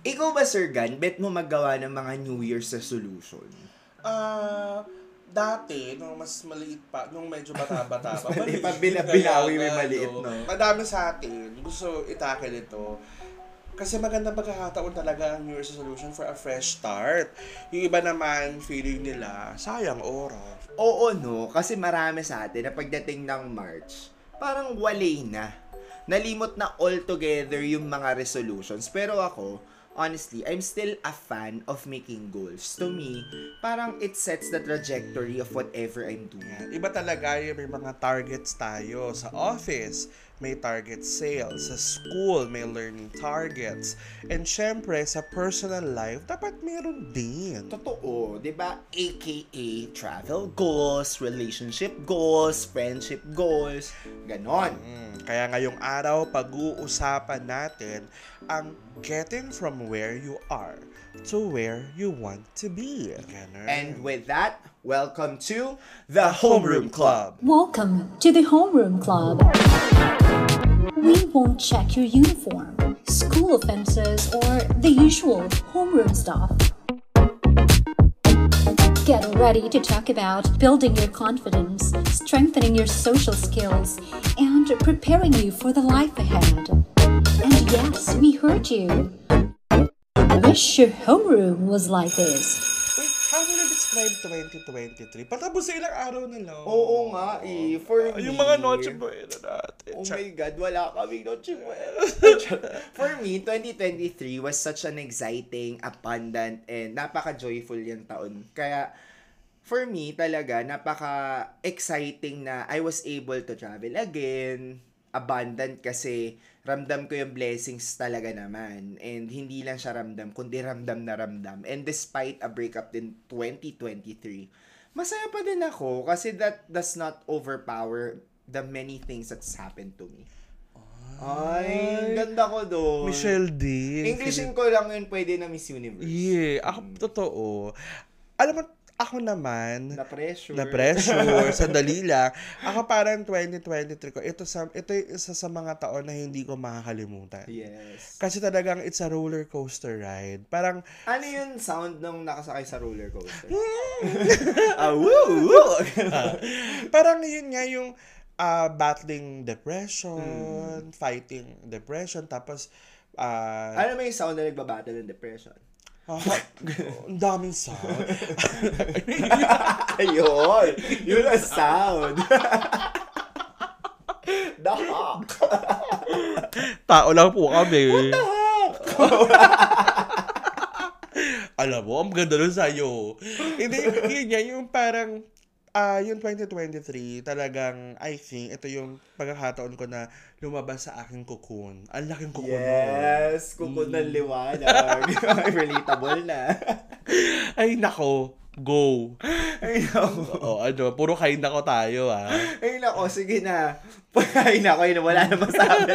Ikaw ba, Sir Gan, bet mo magawa ng mga New Year's resolution? Ah, dati, nung mas maliit pa, nung medyo bata-bata pa, maliit pa, mo yung nga, maliit, no? Madami sa atin, gusto itakil ito. Kasi magandang pagkakataon talaga ang New Year's resolution for a fresh start. Yung iba naman, feeling nila, sayang oras. Oo, no? Kasi marami sa atin na pagdating ng March, parang walay na. Nalimot na altogether yung mga resolutions. Pero ako, honestly, I'm still a fan of making goals. To me, parang it sets the trajectory of whatever I'm doing. Iba talaga yung may mga targets tayo sa office. May target sales. Sa school, may learning targets. And syempre, sa personal life, dapat meron din. Totoo, 'di ba? AKA travel goals, relationship goals, friendship goals, ganon. Mm, kaya ngayong araw, pag-uusapan natin ang getting from where you are to where you want to be. Ganun. And with that, welcome to the Homeroom Club. Welcome to the Homeroom Club. We won't check your uniform, school offenses, or the usual homeroom stuff. Get ready to talk about building your confidence, strengthening your social skills, and preparing you for the life ahead. And yes, we heard you. Wish your homeroom was like this. 2023? Patapos sa ilang araw na lang. Oo nga eh, for Yung me, mga noche buena natin. Oh my God, wala kaming noche buena. For me, 2023 was such an exciting, abundant, and napaka-joyful yung taon. Kaya, for me, talaga, napaka-exciting na I was able to travel again. Abundant kasi ramdam ko yung blessings talaga naman. And hindi lang siya ramdam, kundi ramdam na ramdam. And despite a breakup din 2023, masaya pa din ako kasi that does not overpower the many things that's happened to me. Ay, ganda ko doon. Michelle D. Englishin ko lang yun pwede na Miss Universe. Yeah, ako totoo. Alam mo, ako naman, Na pressure. na pressure, sandali lang. Ako parang 2023 ko, ito, sa, ito yung isa sa mga taon na hindi ko makakalimutan. Yes. Kasi talagang it's a roller coaster ride. Parang, Ano yung sound nung nakasakay sa roller coaster? ah, woo, woo. parang yun nga yung ah, battling depression, fighting depression, tapos, ah, ano may sound na nagbabattle ng depression? Ah, ang daming sound. Ayun! Yun ang sound. The Hawk. Tao lang po kami. Alam mo, ang ganda nun sa'yo. Hindi, yun yan, yung parang, ah yung 2023, talagang, I think, ito yung pagkakataon ko na lumabas sa aking cocoon. Ang laking cocoon. Yes, kukun ng liwanag. Relatable na. Ay, nako. Go. Ay, nako. O, ano, puro kain nako tayo, ah. Ay, nako, sige na. Ay, nako, yun, wala na masabi.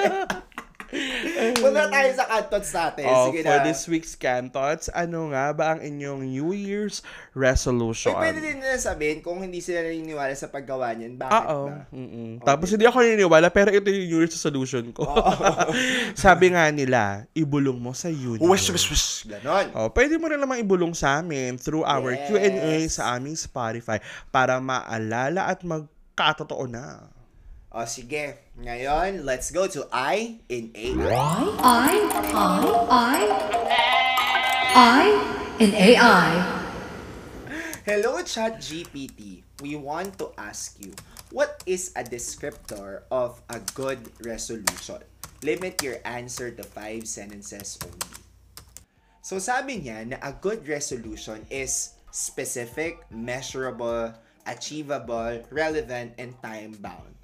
Punta tayo sa cantots natin. Oh, Sige for na. this week's Cantots, ano nga ba ang inyong New Year's resolution? Eh, pwede din nila sabihin kung hindi sila naniniwala sa paggawa niyan. Bakit Oo. ba? Mm-mm. Tapos hindi ako naniniwala, pero ito yung New Year's resolution ko. Sabi nga nila, ibulong mo sa universe. Wish, wish, wish. Ganon. Oh, pwede mo rin namang ibulong sa amin through our Yes. Q&A sa aming Spotify para maalala at magkatotoo na. O, sige. Ngayon, let's go to I in AI. I, I, I, I in AI. Hello, ChatGPT. We want to ask you, what is a descriptor of a good resolution? Limit your answer to five sentences only. So sabi niya na a good resolution is specific, measurable, achievable, relevant, and time-bound.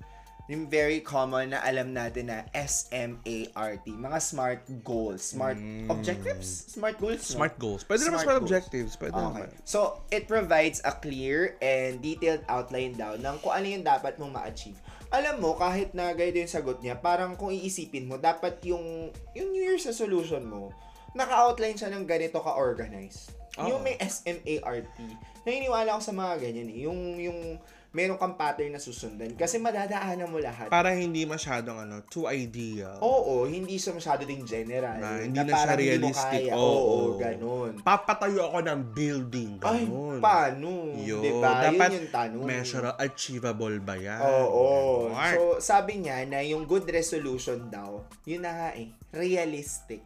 Yung very common na alam natin na SMART, mga smart goals, smart objectives, smart goals. no? Smart goals. Pwede naman Smart smart goals. objectives. Pwede Okay. naman. So, it provides a clear and detailed outline down ng kung ano yung dapat mong ma-achieve. Alam mo, kahit na ganito yung sagot niya, parang kung iisipin mo, dapat yung, yung New Year's resolution mo, naka-outline siya ng ganito ka-organize. Oo. Yung may SMART. Naniniwala ako sa mga ganyan eh. Yung, yung meron kang pattern na susundan. Kasi madadaanan mo lahat. Para hindi masyadong ano, too ideal. Oo, hindi siya masyado ding general. Na hindi na siya parang hindi realistic. kaya. Oo. Oo, ganun. Papatayo ako ng building. Ay, Ganun. paano? Yun. Diba? Dapat Yun yung tanong. measure achievable ba yan? Oo. Ganon. So, sabi niya na yung good resolution daw, yun na nga eh, realistic.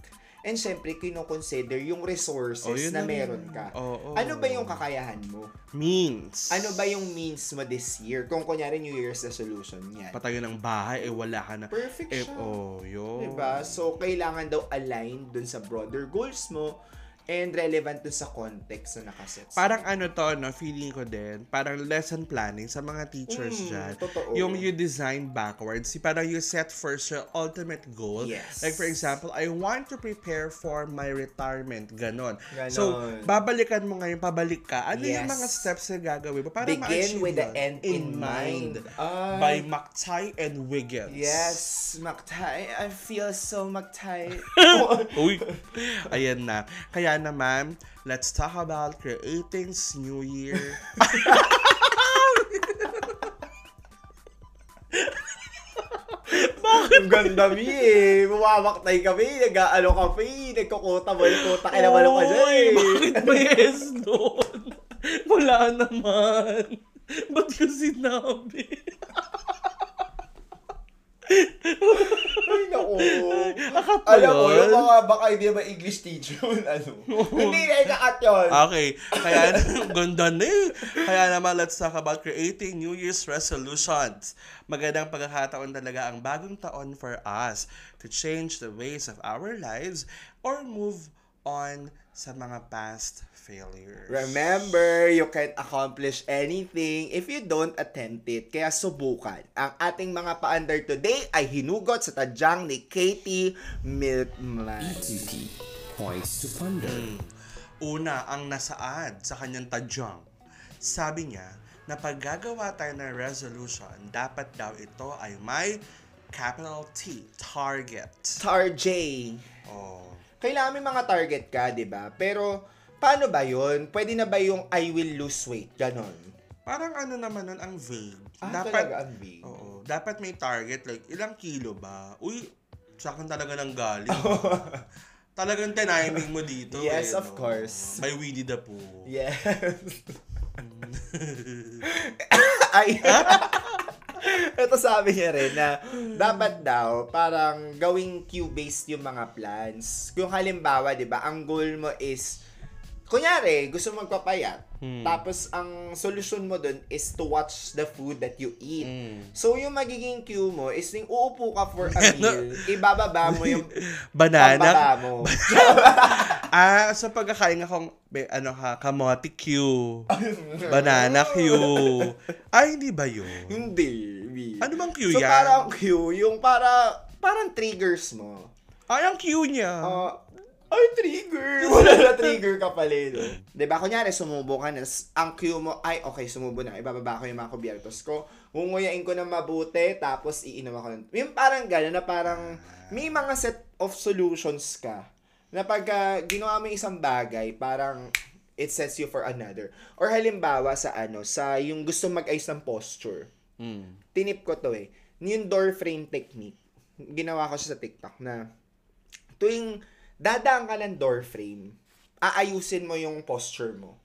And syempre, kinoconsider yung resources Oh, yun na na meron ka. Oo. Ano ba yung kakayahan mo? Means. Ano ba yung means mo this year? Kung kunyari New Year's resolution yan. Patayo ng bahay, eh wala ka na. Perfect Eh, siya. oh, yun. Diba? So, kailangan daw align dun sa broader goals mo and relevant dun sa context na nakaset. Parang ano to, no, feeling ko din, parang lesson planning sa mga teachers Mm, dyan. totoo. Yung you design backwards, si parang you set first your ultimate goal. Yes. Like for example, I want to prepare for my retirement. Ganon. Ganon. So, babalikan mo ngayon, pabalik ka. Ano yung Yes. mga steps na gagawin mo para Begin ma-achieve with the end in mind. Ay. By Maktay and Wiggins. Yes, Maktay. I feel so Maktay. Uy, ayan na. Kaya naman, let's talk about creating New Year. Ang ganda mi eh. Mumamaktay kami. Nag-ano kami. Nagkukuta. Balikuta. Kinabalo ka dyan Oy, eh. Bakit may yes doon? Wala naman. Ba't ko sinabi? Ay, naku. Akapulot. Alam mo, yung mga baka hindi ba English teacher yun, ano. hindi na ikakat yun. Okay, kaya ganda na eh. Kaya naman, let's talk about creating New Year's resolutions. Magandang pagkakataon talaga ang bagong taon for us to change the ways of our lives or move on sa mga past failures. Remember, you can't accomplish anything if you don't attempt it. Kaya subukan. Ang ating mga pa-under today ay hinugot sa tadyang ni Katie Milkman. EQT points to ponder. Hmm. Una, ang nasaad sa kanyang tadyang. Sabi niya, na pag gagawa tayo ng resolution, dapat daw ito ay may capital T, target. Star J. Oh. Kailangan may mga target ka, di ba? Pero, paano ba yun? Pwede na ba yung I will lose weight? Ganon. Parang ano naman nun, ang vague. Ah, talaga ang vague. Oo. Dapat may target, like, ilang kilo ba? Uy, sa akin talaga nang galing. Talagang tiniming mo dito. Yes, eh, of no? course. By Winnie the Pooh. Yes. Ay. Ito sabi niya rin na dapat daw parang gawing Q-based yung mga plans. Kung halimbawa, 'di ba, ang goal mo is kunyari, gusto mo magpapayat. Tapos ang solusyon mo dun is to watch the food that you eat. So yung magiging cue mo is yung uupo ka for a meal, ibababa mo yung Banana. mo. Ah, sa pagkakain akong, ano ka, kamote Q. Banana Q. Ay, hindi ba yun? Hindi. B. Ano bang Q so, yan? parang cue, yung para, parang triggers mo. Ay, ang Q niya. Ah, ay, trigger! Wala na trigger ka pala, no? Diba, kunyari, sumubo ka na, ang cue mo, ay, okay, sumubo na, ibababa ko yung mga kubyertos ko, hunguyain ko na mabuti, tapos iinom ako. ng- Yung parang gano'n, na parang, may mga set of solutions ka, na pagka ginawa mo isang bagay, parang, it sets you for another. Or halimbawa sa ano, sa yung gusto mag-ayos ng posture Hmm. tinip ko to eh. Yung door frame technique. Ginawa ko siya sa TikTok na tuwing dadaan ka ng door frame, aayusin mo yung posture mo.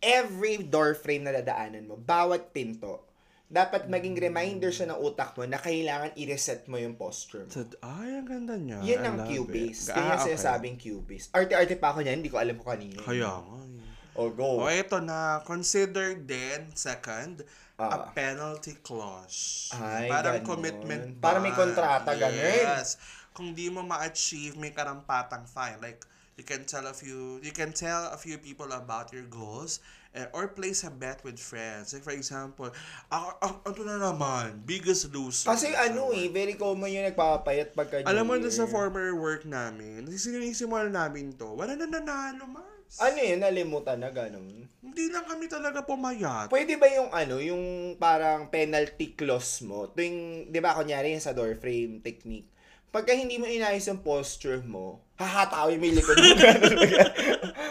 Every door frame na dadaanan mo, bawat pinto, dapat maging reminder siya ng utak mo na kailangan i-reset mo yung posture mo. So, ay, ang ganda niya. Yan ang it. Kaya Ah, okay. sinasabing Q-based. Arte-arte pa ako niyan, hindi ko alam kung kanino. Kaya nga. eh. O, go. O, eto na. Consider din, second, a Ah. penalty clause. Ay, Parang ganon. commitment Para may bond. kontrata, ganon. Yes. Kung di mo ma-achieve, may karampatang fine. Like, you can tell a few, you can tell a few people about your goals eh, or place a bet with friends. Like, for example, ako, ako, ano na naman, biggest loser. Kasi ano eh, very common yung nagpapayat pagka Alam mo, doon sa former work namin, sinisimulan namin to, wala na nanalo, Mars. Ano yun, nalimutan na ganun. Hindi lang kami talaga pumayat. Pwede ba yung ano, yung parang penalty clause mo, tuwing, di ba, kunyari yung sa door frame technique, pagka hindi mo inayos yung posture mo, hahatawin mo yung likod mo.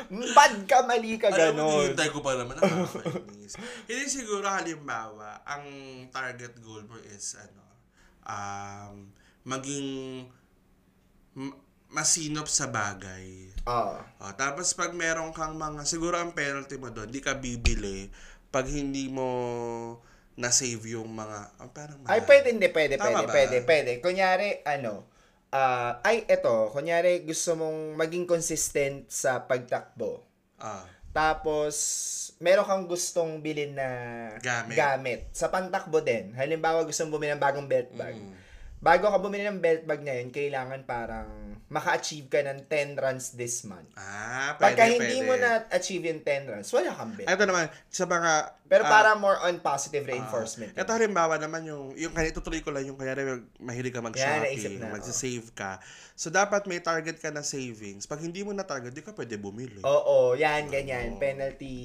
Bad ka, mali ka, Alam mo, ganon. hinihintay ko pa naman nakakainis. Hindi siguro halimbawa, ang target goal mo is ano, um, maging m- masinop sa bagay. Ah. Oh, tapos pag meron kang mga, siguro ang penalty mo doon, di ka bibili pag hindi mo na-save yung mga, oh, parang Ay, mahal. pwede, hindi, pwede, Tama pwede, ba? pwede, pwede. Kunyari, ano, ah, ay, eto, kunyari, gusto mong maging consistent sa pagtakbo. Ah, Tapos, meron kang gustong bilhin na Gamit. gamit. Sa pantakbo din. Halimbawa, gusto mong bumili ng bagong belt bag. Mm. Bago ka bumili ng belt bag na yun, kailangan parang maka-achieve ka ng 10 runs this month. ah, pwede, Pagka hindi pwede. mo na-achieve yung 10 runs, wala kang belt. Ito naman, sa mga... Pero ah, para more on positive reinforcement. Ito halimbawa naman yung, yung kaya itutuloy ko lang yung kaya mahilig ka mag-shopping, na, mag-save ka. So, dapat may target ka na savings. Pag hindi mo na target, di ka pwede bumili. Oo, yan, ganyan. Penalty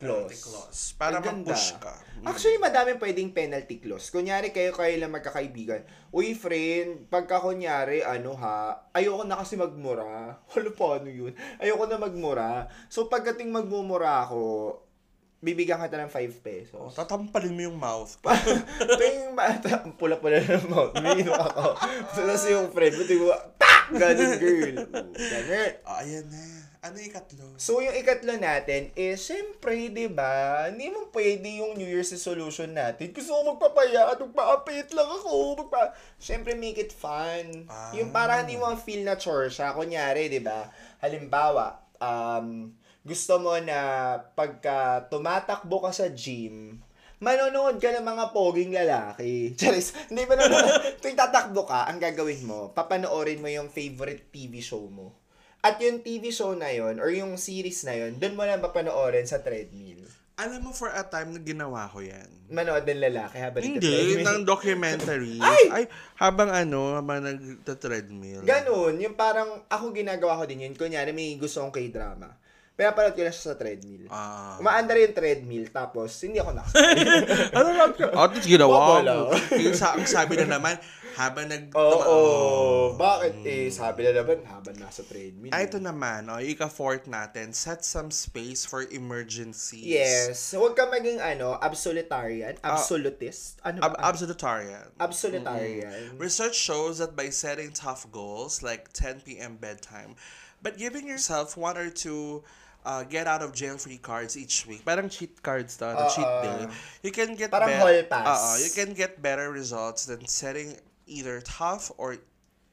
clause. Penalty clause. Para mag-push ka. Mm. Actually, madaming pwedeng penalty clause. Kunyari, kayo kayo lang magkakaibigan. Uy, friend, pagka kunyari, ano ha, ayoko na kasi magmura. Wala pa, ano yun? Ayoko na magmura. So, pagdating magmumura ako, bibigyan kita ng 5 pesos. Oh, tatampalin mo yung mouth. Ang pula-pula ng mouth. Umiinom ako. Tapos yung friend, buti mo, tak! Ganun, girl. Ganun. oh, ayan na. Ano yung ikatlo? So, yung ikatlo natin is, syempre, di ba, hindi mo pwede yung New Year's resolution natin. Gusto ko magpapaya at magpa-update lang ako. Magpa... Syempre, make it fun. Ah. Yung para hindi mo feel na chore siya. Kunyari, di ba, halimbawa, um, gusto mo na pagka tumatakbo ka sa gym, manonood ka ng mga poging lalaki. Charis, hindi ba naman, tuwing tatakbo ka, ang gagawin mo, papanoorin mo yung favorite TV show mo. At yung TV show na yon or yung series na yon, doon mo lang papanoorin sa treadmill. Alam mo, for a time na ginawa ko yan. Manood ng lalaki habang Hindi, ng documentary. Ay! habang ano, habang nagta-treadmill. Ganun, yung parang ako ginagawa ko din yun. Kunyari, may gusto kong k-drama. Pinapanood ko lang siya sa treadmill. Ah. Umaandar yung treadmill, tapos hindi ako nak. ano lang siya? At least ginawa mo. Yung sa, sabi na naman, habang nag... Oo, Oh. bakit eh, sabi na naman, habang nasa treadmill. Ah, ito naman, oh, ika-fourth natin, set some space for emergencies. Yes. Huwag ka maging ano, absolutarian, absolutist. Ano ba? Ab- absolutarian. absolutarian. Research shows that by setting tough goals, like 10 p.m. bedtime, but giving yourself one or two uh, get out of jail free cards each week, parang cheat cards to, ano, cheat day, you can get Parang hall pass. Oo, you can get better results than setting either tough or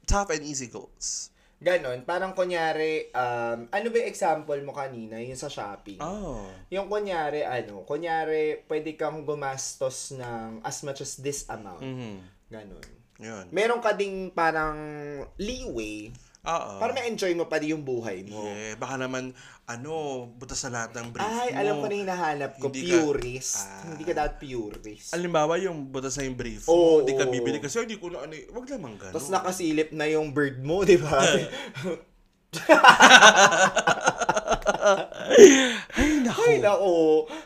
tough and easy goals. Ganon. Parang kunyari, um, ano ba yung example mo kanina? Yung sa shopping. Oh. Yung kunyari, ano, kunyari, pwede kang gumastos ng as much as this amount. Mhm. Ganon. Yun. Meron ka ding parang leeway Oo. para ma-enjoy mo pa din yung buhay mo. Yeah, baka naman, ano, butas sa lahat ng brief Ay, mo. alam ko na hinahanap ko. Hindi ka- purist. Ah. Hindi ka dapat purist. Alimbawa, yung butas na yung brief Oo, mo, hindi ka bibili kasi hindi ko na ano, eh, wag naman ganun. Tapos nakasilip na yung bird mo, di ba? Ay, naku. Ay, nako.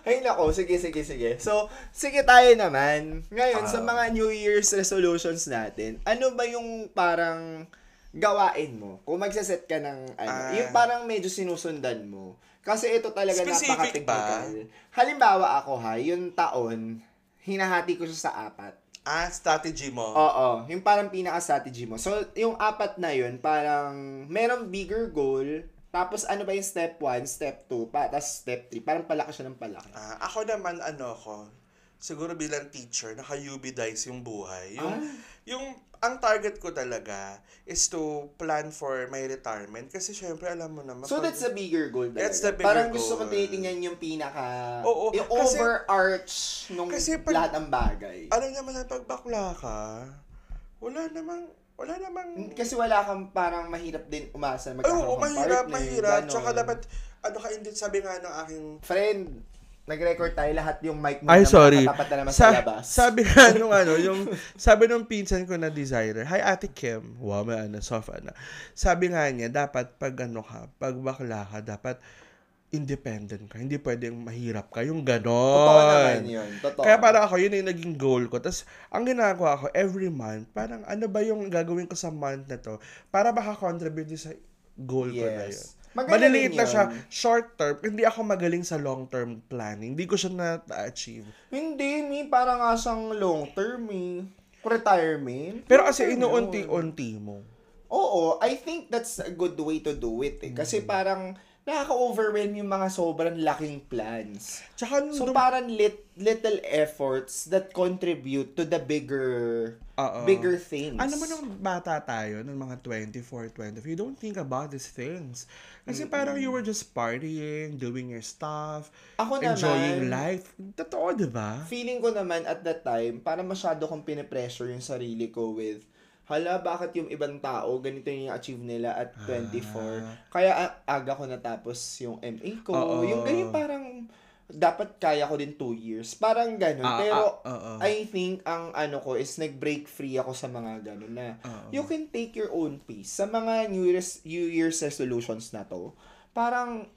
Ay, nako. Sige, sige, sige. So, sige tayo naman. Ngayon, sa Ah. mga New Year's resolutions natin, ano ba yung parang gawain mo? Kung magsaset ka ng, ano, Ah. yung parang medyo sinusundan mo. Kasi ito talaga Specific napaka-technical. Halimbawa ako ha, yung taon, hinahati ko siya sa apat. Ah, strategy mo. Oo, yung parang pinaka-strategy mo. So, yung apat na yun, parang merong bigger goal, tapos ano ba yung step 1, step 2, pa, tapos step 3, parang palaki siya ng palaki. Ah, ako naman, ano ko, siguro bilang teacher, naka-UB dice yung buhay. Yung, Ah. yung, ang target ko talaga is to plan for my retirement. Kasi syempre, alam mo naman. So, that's the bigger goal talaga. That's the bigger Parang gusto ko goal. tinitingnan yung pinaka, Oo, yung kasi- overarch nung kasi pag- lahat ng bagay. alam naman na pag bakla ka, wala namang, wala namang, Kasi wala kang parang mahirap din umasa oo, magkakaroon kang mahirap, partner, mahirap. ganon. Tsaka dapat, ano ka, hindi, sabi nga ng aking Friend, nag-record tayo lahat yung mic mo Ay, na sorry. makatapat na naman sa, Sa, labas. sabi nga nung ano, yung, sabi nung pinsan ko na designer, Hi, Ate Kim. Wow, may ano, soft ano. Sabi nga niya, dapat pag ano ka, pag bakla ka, dapat independent ka. Hindi pwedeng mahirap ka. Yung ganon. Totoo naman yun. Totoo. Kaya para ako, yun yung naging goal ko. Tapos, ang ginagawa ko, every month, parang ano ba yung gagawin ko sa month na to para makakontribute sa goal ko na yun. Maganda Maliliit na siya, short term. Hindi ako magaling sa long term planning. Hindi ko siya na-achieve. Hindi, mi, parang nga siyang long term, eh. Retirement. Pero kasi inuunti-unti mo. Oo, I think that's a good way to do it eh. Kasi Mm. parang nakaka-overwhelm yung mga sobrang laking plans. Tsaka, So nung- parang lit, little efforts that contribute to the bigger Oo. bigger things. Ano mo nung bata tayo, nung mga 24, 25, you don't think about these things. Kasi parang you were just partying, doing your stuff, Ako enjoying naman, life. Totoo, di ba? feeling ko naman at that time, para masyado kong pinipressure yung sarili ko with, hala, bakit yung ibang tao, ganito yung achieve nila at 24. Kaya a- aga ko natapos yung MA ko. Oo. Yung ganyan parang, dapat kaya ko din 2 years. Parang ganun. Ah, Pero, ah, oo. I think, ang ano ko is nag-break free ako sa mga ganun na, Oo. you can take your own pace. Sa mga New Year's, New Year's resolutions na to, parang,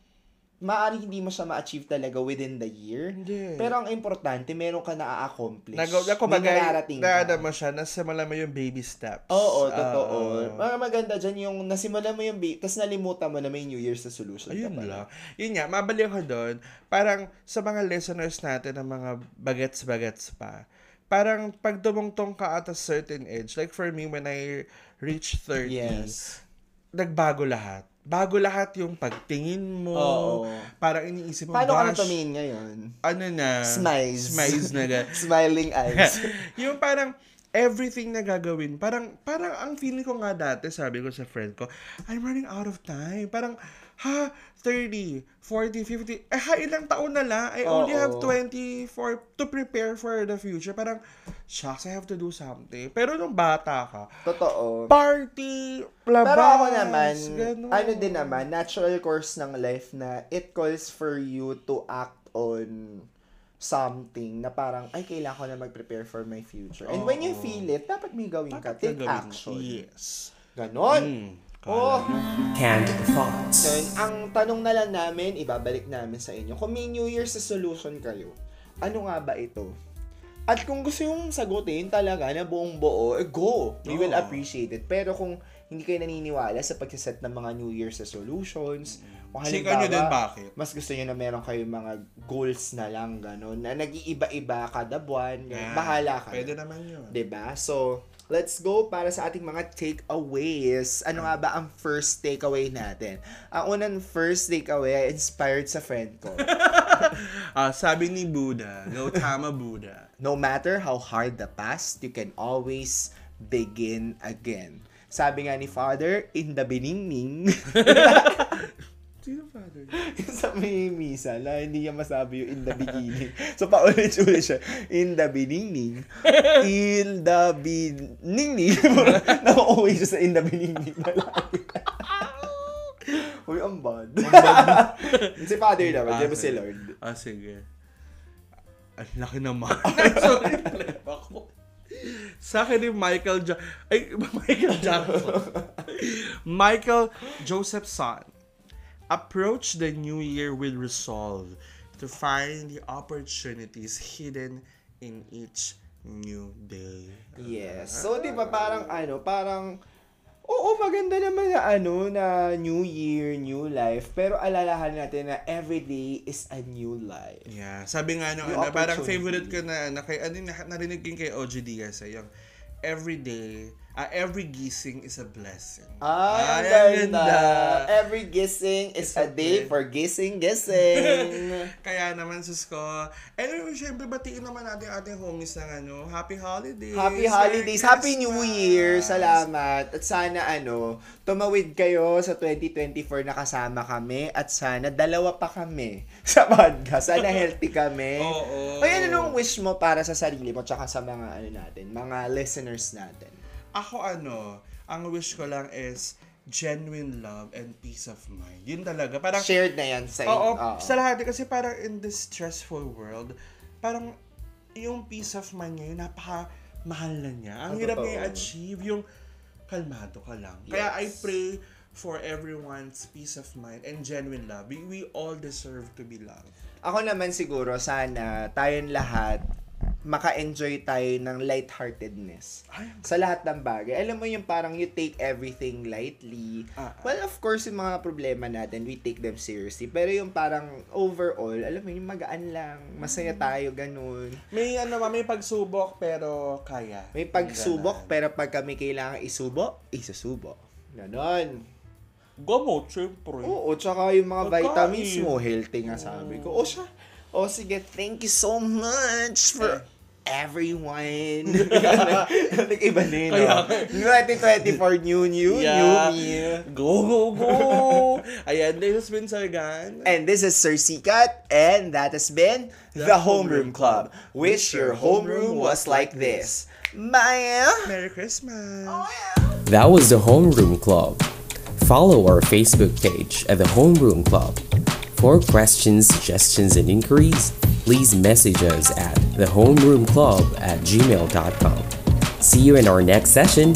maaari hindi mo siya ma-achieve talaga within the year. Hindi. Pero ang importante, meron ka na-accomplish. Nararating na ano mo siya, nasimula mo yung baby steps. Oo, totoo. Oo. Mga maganda dyan yung nasimula mo yung ba- tapos nalimutan mo na may New Year's resolution Ayun ka lang. Yun nga, mabalik ako doon. Parang sa mga listeners natin ng mga bagets-bagets pa, parang pag dumungtong ka at a certain age, like for me, when I reach 30, Yes. nagbago lahat. Bago lahat yung pagtingin mo. Oo. Parang iniisip mo, Paano ka na tumingin ngayon? ano na? Smiles. Smiles na. Smiling eyes. yung parang everything na gagawin, parang parang ang feeling ko nga dati, sabi ko sa friend ko, I'm running out of time. Parang, ha, 30, 40, 50, eh ha, ilang taon na lang. I only have Oo. 20 for, to prepare for the future. Parang, shucks, I have to do something. Pero nung bata ka, Totoo. party, labas, Pero ako naman, ganun. ano din naman, natural course ng life na it calls for you to act on something na parang, ay, kailangan ko na mag-prepare for my future. And when you feel it, dapat may gawin ka. Dapat Take gagawin. action. Yes. Ganon. Mm, Oh, Canned thoughts. Yun, ang tanong na lang namin, ibabalik namin sa inyo. Kung may New Year's resolution kayo, ano nga ba ito? At kung gusto yung sagutin talaga na buong buo, eh go! We will appreciate it. Pero kung hindi kayo naniniwala sa pagsiset ng mga New Year's resolutions, kung Chika nyo din halimbawa, bakit. mas gusto nyo na meron kayong mga goals na lang, gano'n, na nag-iiba-iba kada buwan. Yan. bahala ka. Pwede naman yun. ba? So, let's go para sa ating mga takeaways. Ano nga ba ang first takeaway natin? Ang unang first takeaway ay inspired sa friend ko. Ah, sabi ni Buddha, Gautama Buddha. No matter how hard the past, you can always begin again. Sabi nga ni Father, in the biningning, Sino father? yung sa may misa na hindi niya masabi yung in the beginning. So, paulit-ulit siya. In the beginning. In the beginning. Nakauwi siya sa in the beginning. Uy, ang bad. si Father naman, di ba si. Lord? Ah, sige. Ang laki naman. Sorry, ako. Sa akin ni Michael ja ay Michael Jackson. Michael Joseph Son. Approach the new year with resolve to find the opportunities hidden in each new day. Yes. So, di ba parang ano, parang, oo, maganda naman na ano, na new year, new life. Pero alalahan natin na every day is a new life. Yeah, sabi nga Yung ano, parang favorite ko na, na kay, ano, na- narinig ko kay OG Diaz, eh, yung every day, ah, every gising is a blessing. Ah, ang Ay, ang ganda. Every gising is a day for gising, gising. Kaya naman, sus ko. Anyway, syempre, batiin naman natin ating homies ng ano, Happy Holidays. Happy Merry holidays. Happy New. Year. Salamat. At sana ano, tumawid kayo sa 2024 na kasama kami at sana dalawa pa kami sa podcast. Sana healthy kami. Oo. Ay, ano nung wish mo para sa sarili mo tsaka sa mga ano natin, mga listeners natin? Ako ano, ang wish ko lang is genuine love and peace of mind. Yun talaga. Parang, Shared na yan sa Oo, Oo. sa lahat. Kasi parang in this stressful world, parang yung peace of mind ngayon, napaka mahal na niya. Ang Ah, hirap niya i-achieve yung kalmado ka lang. Kaya I Yes. pray for everyone's peace of mind and genuine love. We, we all deserve to be loved. Ako naman siguro, sana tayong lahat maka-enjoy tayo ng lightheartedness Ay, sa lahat ng bagay. Alam mo yung parang you take everything lightly. Ah. Well, of course, yung mga problema natin, we take them seriously. Pero yung parang overall, alam mo, yung magaan lang, masaya tayo, ganun. may ano, ma, may pagsubok pero kaya. May pagsubok, Ganon. pero pag kami kailangan isubo, isusubo. Ganon. Gamot, syempre. Oo, tsaka yung mga Pagkain. vitamins mo, healthy nga sabi ko. O siya, o sige, thank you so much for everyone. Nag-iba na yun, Kaya no? 2024, new, new, new me. Go, go, go! Ayan, this has been Sargan. And this is Sir Sikat, and that has been The Homeroom Club. Wish your homeroom was like this. Bye! Merry Christmas! Oh, that was the Homeroom Club. Follow our Facebook page at the Homeroom Club. For questions, suggestions, and inquiries, please message us at thehomeroomclub at gmail.com. See you in our next session.